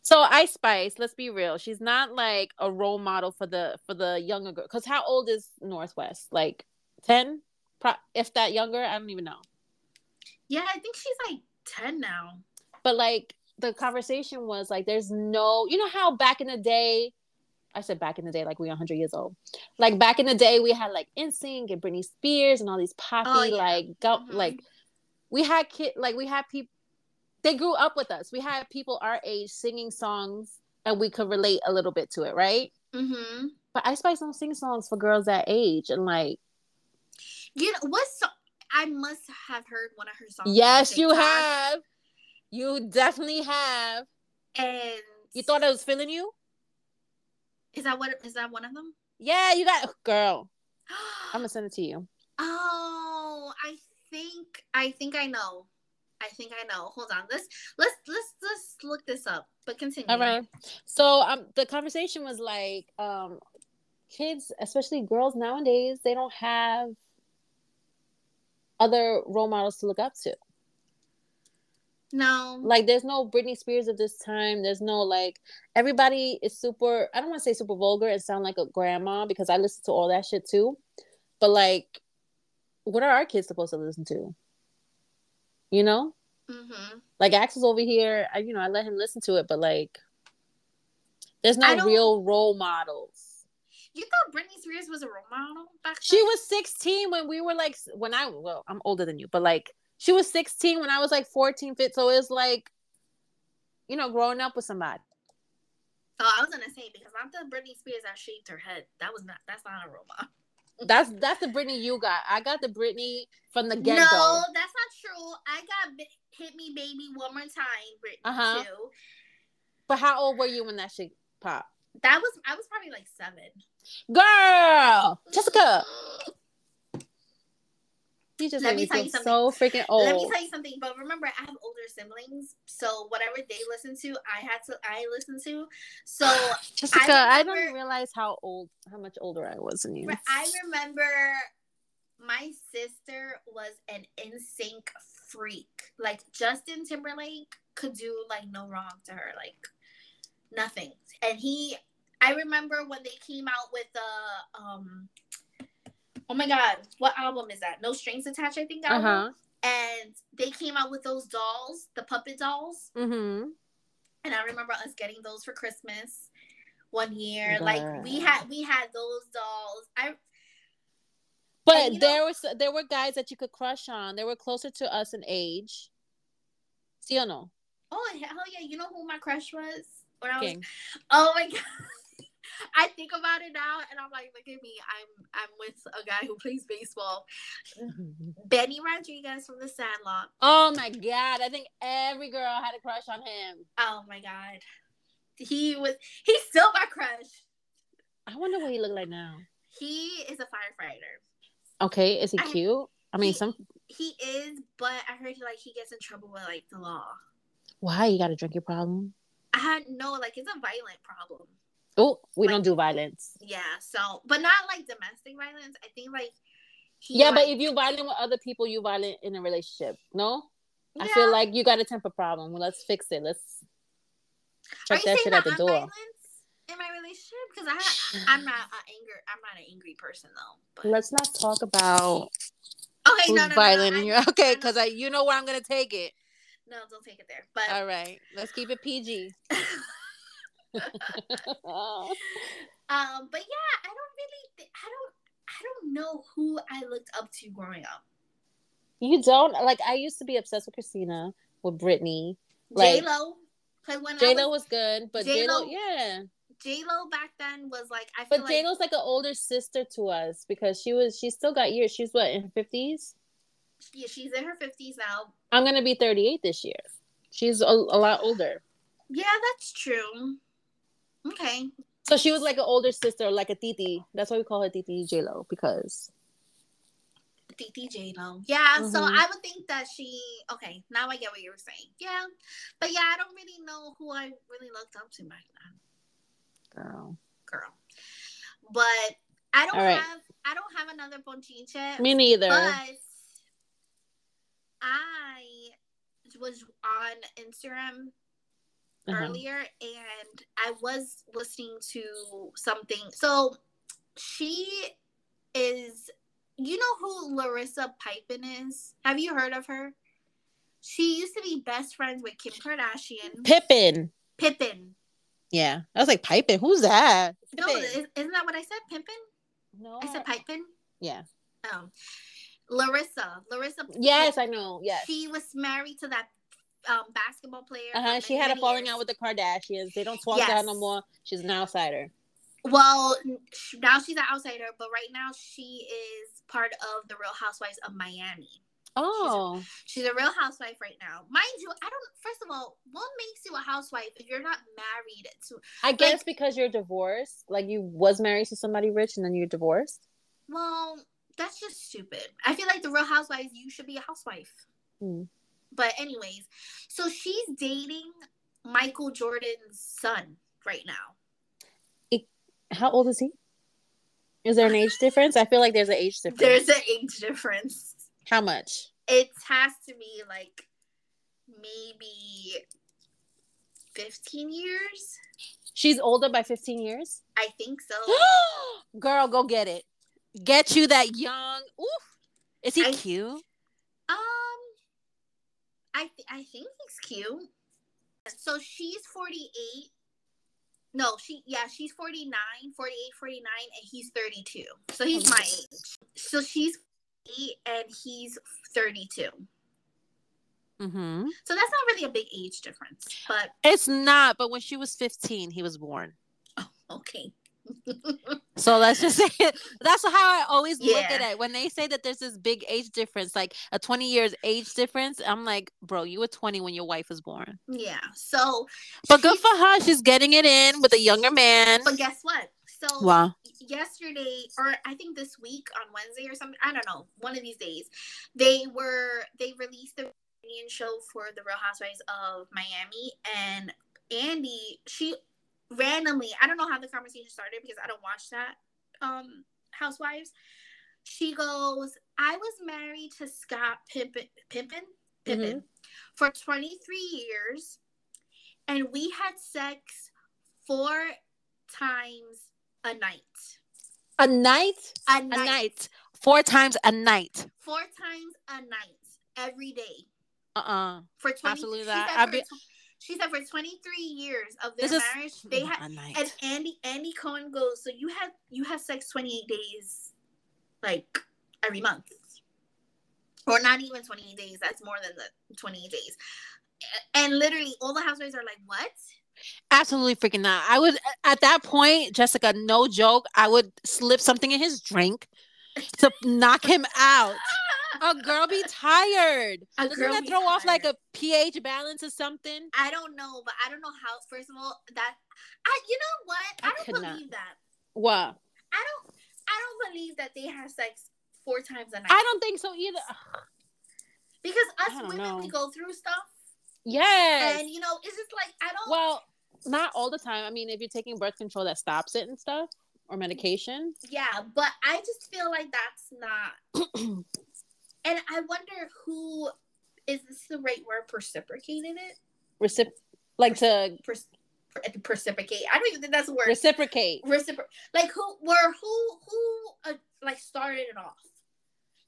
so Ice Spice, let's be real, she's not like a role model for the for the younger girl. Cause how old is North West? Like ten, Pro- if that younger. I don't even know. Yeah, I think she's like ten now. But like the conversation was like, there's no, you know how back in the day, I said back in the day, like we 100 years old. Like back in the day, we had like NSYNC and Britney Spears and all these poppy Oh, yeah. like go, Mhm. like we had kid like we had people they grew up with us. We had people our age singing songs and we could relate a little bit to it, right? Mm-hmm. But Ice Spice don't sing songs for girls that age and like You know what? So I must have heard one of her songs. yes, you have. You definitely have. And You thought I was feeling you? is that what is that one of them? Yeah, you got girl. I'm gonna send it to you. oh, I think I think I know. I think I know. Hold on. Let's let's let's let's look this up. But continue. All right. So um the conversation was like um kids, especially girls nowadays, they don't have other role models to look up to. No. Like there's no Britney Spears of this time. There's no like everybody is super I don't want to say super vulgar and sound like a grandma because I listen to all that shit too. But like what are our kids supposed to listen to? You know? Mm-hmm. Like Axel's over here, I, you know, I let him listen to it, but like there's no real role models. You thought Britney Spears was a role model back then? She was 16 when we were like when I well, I'm older than you, but like she was 16 when I was like 14, fit. So it's like, you know, growing up with somebody. Oh, I was gonna say because I'm the Britney Spears that shaved her head. That was not. That's not a role model. That's that's the Britney you got. I got the Britney from the get go. No, that's not true. I got "Hit Me, Baby" one more time, Britney Uh-huh. too. But how old were you when that shit popped? That was I was probably like seven. Girl, Jessica, you just Let me tell you something. so freaking old. Let me tell you something. But remember, I have older siblings, so whatever they listen to, I had to I listen to. So Jessica, I, remember- don't realize how old, how much older I was than you. I remember my sister was an NSYNC freak. Like Justin Timberlake could do like no wrong to her, like nothing. And he, I remember when they came out with the um, oh my god, what album is that? No Strings Attached, I think. Uh-huh. And they came out with those dolls, the puppet dolls. Mm-hmm. And I remember us getting those for Christmas one year. Like we had we had those dolls. I But And you know- there was there were guys that you could crush on. They were closer to us in age. See or no? Oh hell yeah! You know who my crush was when I was? Oh my god! I think about it now, and I'm like, look at me. I'm I'm with a guy who plays baseball, Benny Rodriguez from The Sandlot. Oh my god! I think every girl had a crush on him. Oh my god, he was. He's still my crush. I wonder what he looked like now. He is a firefighter. Okay, is he I- cute? I mean, he- some He is, but I heard like he gets in trouble with like the law. why you got a drinking problem? I had no like it's a violent problem. Oh, we Like- don't do violence. Yeah, so but not like domestic violence. I think like he Yeah, but if you violent with other people, you violent in a relationship. No, I feel like you got a temper problem. Well, let's fix it. Let's check that shit at the I'm door. in my relationship? Because I I'm not an anger I'm not an angry person though. But Let's not talk about okay, who's no, no, no, violent no, in I your okay, because I you know where I'm gonna take it. no, don't take it there. But All right, let's keep it PG. um, but yeah, I don't really th- I don't I don't know who I looked up to growing up. you don't like. I used to be obsessed with Christina, with Britney. J Lo, J Lo was was good, but J Lo, yeah. J Lo back then was like I feel But like J Lo's like an older sister to us because she was she still got years. She's what in her fifties. yeah, she's in her fifties now. I'm gonna be 38 this year. She's a, a lot older. Yeah, that's true. Okay, So she was like an older sister, like a titi. That's why we call her Titi J Lo because Titi J Lo. Yeah, so Mhm. I would think that she. Okay, now I get what you were saying. Yeah, but yeah, I don't really know who I really looked up to back then, girl. girl. But I don't right. have. I don't have another ponchinche. Me neither. But I was on Instagram Uh-huh. earlier and I was listening to something. So she is, you know who Larissa Pippen is? Have you heard of her? She used to be best friends with Kim Kardashian. Pippin. Pippen. Yeah, I was like piping. Who's that? No, Pippin. is, isn't that what I said? Pippen? no. I said Pippen. yeah. Oh, Larissa. Larissa. Yes, I know. Yes. She was married to that um, basketball player. Uh huh. She had a falling years. out with the Kardashians. They don't talk to her no more. She's an outsider. Well, now she's an outsider, but right now she is part of the Real Housewives of Miami. Oh, She's a real housewife right now. Mind you, I don't, first of all, what makes you a housewife if you're not married to, I guess because you're divorced. Like you was married to somebody rich and then you're divorced. well, that's just stupid. I feel like the Real Housewives, you should be a housewife. Hmm. But, anyways, so she's dating Michael Jordan's son right now. How old is he? Is there an age difference? I feel like there's an age difference. There's an age difference. How much? It has to be like maybe 15 years. She's older by 15 years. I think so. Girl, go get it. Get you that young. Oof. Is he I- cute? Um, I th- I think he's cute. So she's 48. No, she yeah, she's 49, 48, 49 and he's 32. So he's my age. So she's 8 and he's 32. Mm-hmm. So that's not really a big age difference, but It's not, but when she was 15, he was born. okay. So let's just say that's how I always look at it. When they say that there's this big age difference, like a 20 years age difference, I'm like, bro, you were 20 when your wife was born. yeah. So, But good for her. She's getting it in with a younger man. but guess what? So Wow. yesterday, or I think this week on Wednesday or something, I don't know, one of these days, they were they released the reunion show for the Real Housewives of Miami, and Andy, she randomly, I don't know how the conversation started because I don't watch that um Housewives. She goes, I was married to Scott Pippen Pippen Pippen for 23 years, and we had sex four times a night. A night? A A night. night. Four times a night. Four times a night every day Uh-uh. for 20 Absolutely she not. said I'd for tw- she said for 23 years of their This is marriage they had and Andy Andy Cohen goes so you had you have sex 28 days like every month or not even 28 days that's more than the 28 days and literally all the housewives are like what Absolutely freaking not. I would at that point, Jessica, no joke, I would slip something in his drink to knock him out. A girl be tired. A Doesn't that throw off like a pH balance or something? I don't know, but I don't know how. First of all, that I, you know what? I, I don't not. believe that. What? I don't. I don't believe that they have sex four times a night. I don't think so either. Because us women know. we go through stuff, Yes. and you know, it's just like I don't. well, not all the time. I mean, if you're taking birth control that stops it and stuff, or medication. yeah, but I just feel like that's not. and I wonder who is this the right word? Reciprocated it. Recip- like to Pers- reciprocate. I don't even think that's a word. reciprocate. Recipro- like who were who who uh, like started it off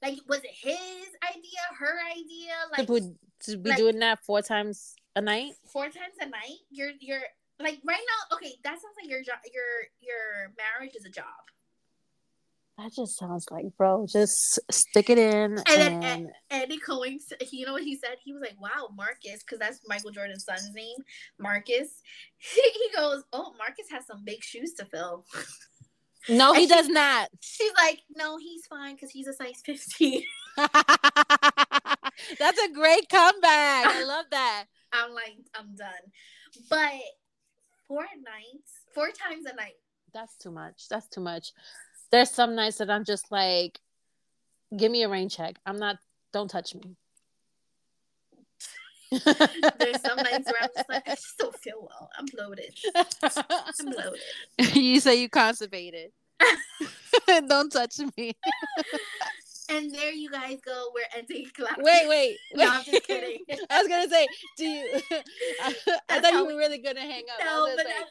like was it his idea her idea To, like be- to be like- doing that four times a night. four times a night you're you're like right now okay that sounds like your job your your marriage is a job That just sounds like, bro, just stick it in. And And, then- Andy Cohen, you know what he said? He was like, "Wow, Marcus," because that's Michael Jordan's son's name, Marcus. he goes, "Oh, Marcus has some big shoes to fill." no, he she- does not. She's like, "No, he's fine because he's a size 15." That's a great comeback. I love that. I'm like, I'm done. But four nights, four times a night. That's too much. That's too much. There's some nights that I'm just like, give me a rain check. I'm not. Don't touch me. There's some nights where I'm just like, I just don't feel well. I'm bloated. I'm bloated. you say you constipated. don't touch me. And there you guys go. We're ending class. Wait, wait. No, I'm just kidding. I was gonna say, do you? I, I thought you were really gonna hang up. No, but gonna that,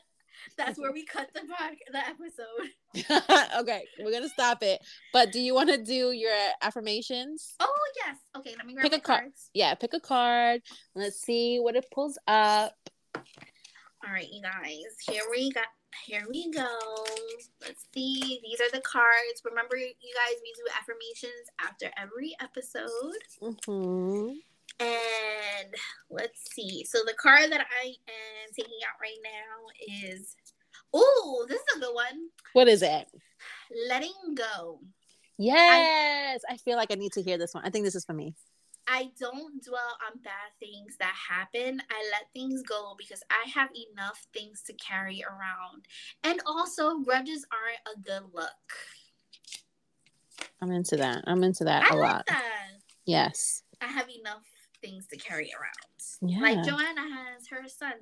that's where we cut the back the episode. okay, we're gonna stop it. But do you want to do your affirmations? Oh yes. Okay, let me grab Pick a card. cards. Yeah, pick a card. Let's see what it pulls up. All right, you guys. Here we got. Here we go. Let's see. These are the cards. Remember, you guys, we do affirmations after every episode. Mm-hmm. And let's see. So the card that I am taking out right now is. Oh, this is a good one. What is it? Letting go. Yes, I feel like I need to hear this one. I think this is for me. I don't dwell on bad things that happen. I let things go because I have enough things to carry around. And also, grudges aren't a good look. I'm into that. I'm into that I a like lot. that. Yes. I have enough things to carry around. Yeah. Like Joanna has her son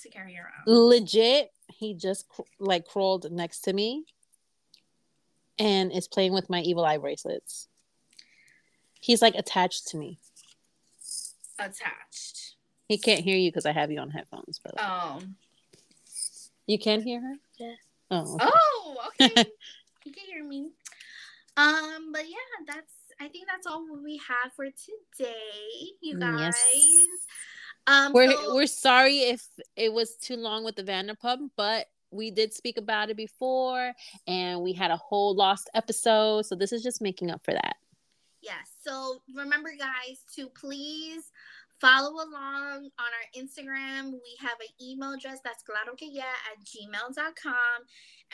to carry around. Legit, he just cr- like crawled next to me and is playing with my evil eye bracelets. He's like attached to me. Attached. He can't hear you because I have you on headphones, but Oh. you can hear her. Yes. Oh, okay. Oh, okay. you can hear me. Um, but yeah, that's I think that's all we have for today, you guys. Yes. Um we're so- we're sorry if it was too long with the Vanderpump, but we did speak about it before, and we had a whole lost episode, so this is just making up for that. Yes. So remember, guys, to please follow along on our Instagram. We have an email address that's claro que yeah at gmail.com.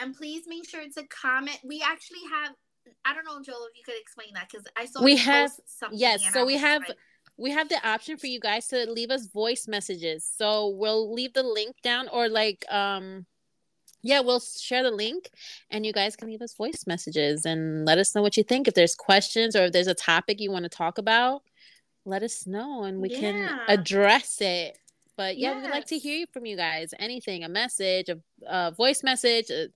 And please make sure to comment. We actually have, I don't know, Joel, if you could explain that because I saw We have- yes, so we have- like, we have the option for you guys to leave us voice messages. So we'll leave the link down or like um yeah, we'll share the link and you guys can leave us voice messages and let us know what you think. If there's questions or if there's a topic you want to talk about, let us know and we can address it. But yeah, we'd like to hear from you guys. Anything, a message, a, a voice message, a,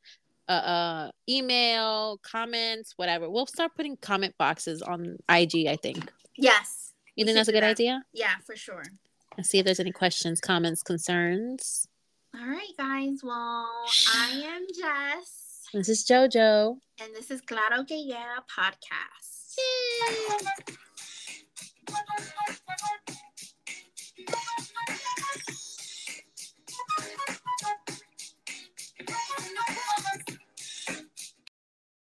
uh, uh, email, comments, whatever. We'll start putting comment boxes on IG, I think. Yes. You think that's a good that. idea? Yeah, for sure. And see if there's any questions, comments, concerns. All right, guys. Well, I am Jess. This is JoJo. And this is Claro Que Yeah podcast. Yeah.